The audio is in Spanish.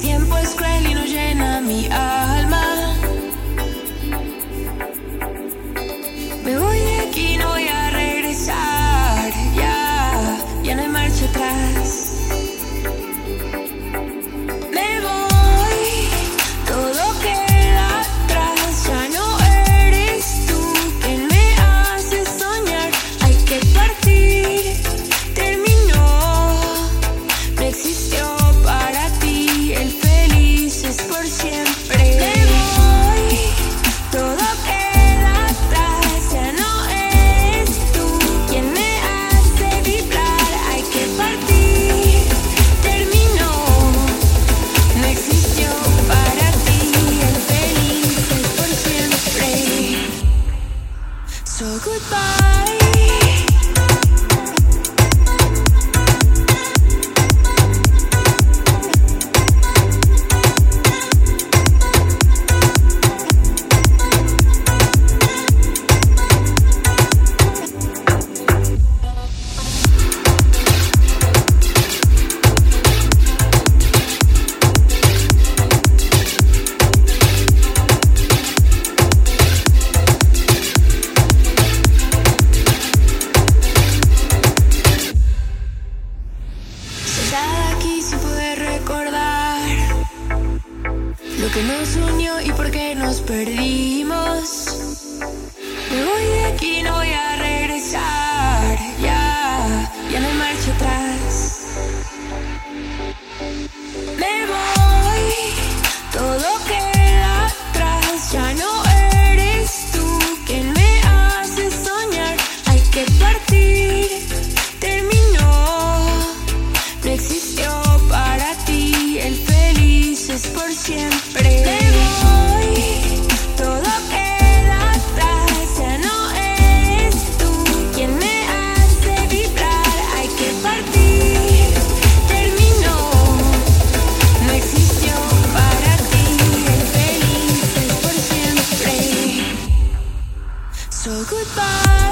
tiempo So goodbye. recordar lo que nos unió y por qué nos perdimos. felices por siempre. Me voy, todo queda atrás, ya no es tú quien me hace vibrar. Hay que partir, terminó, no existió para ti el felices por siempre. So goodbye.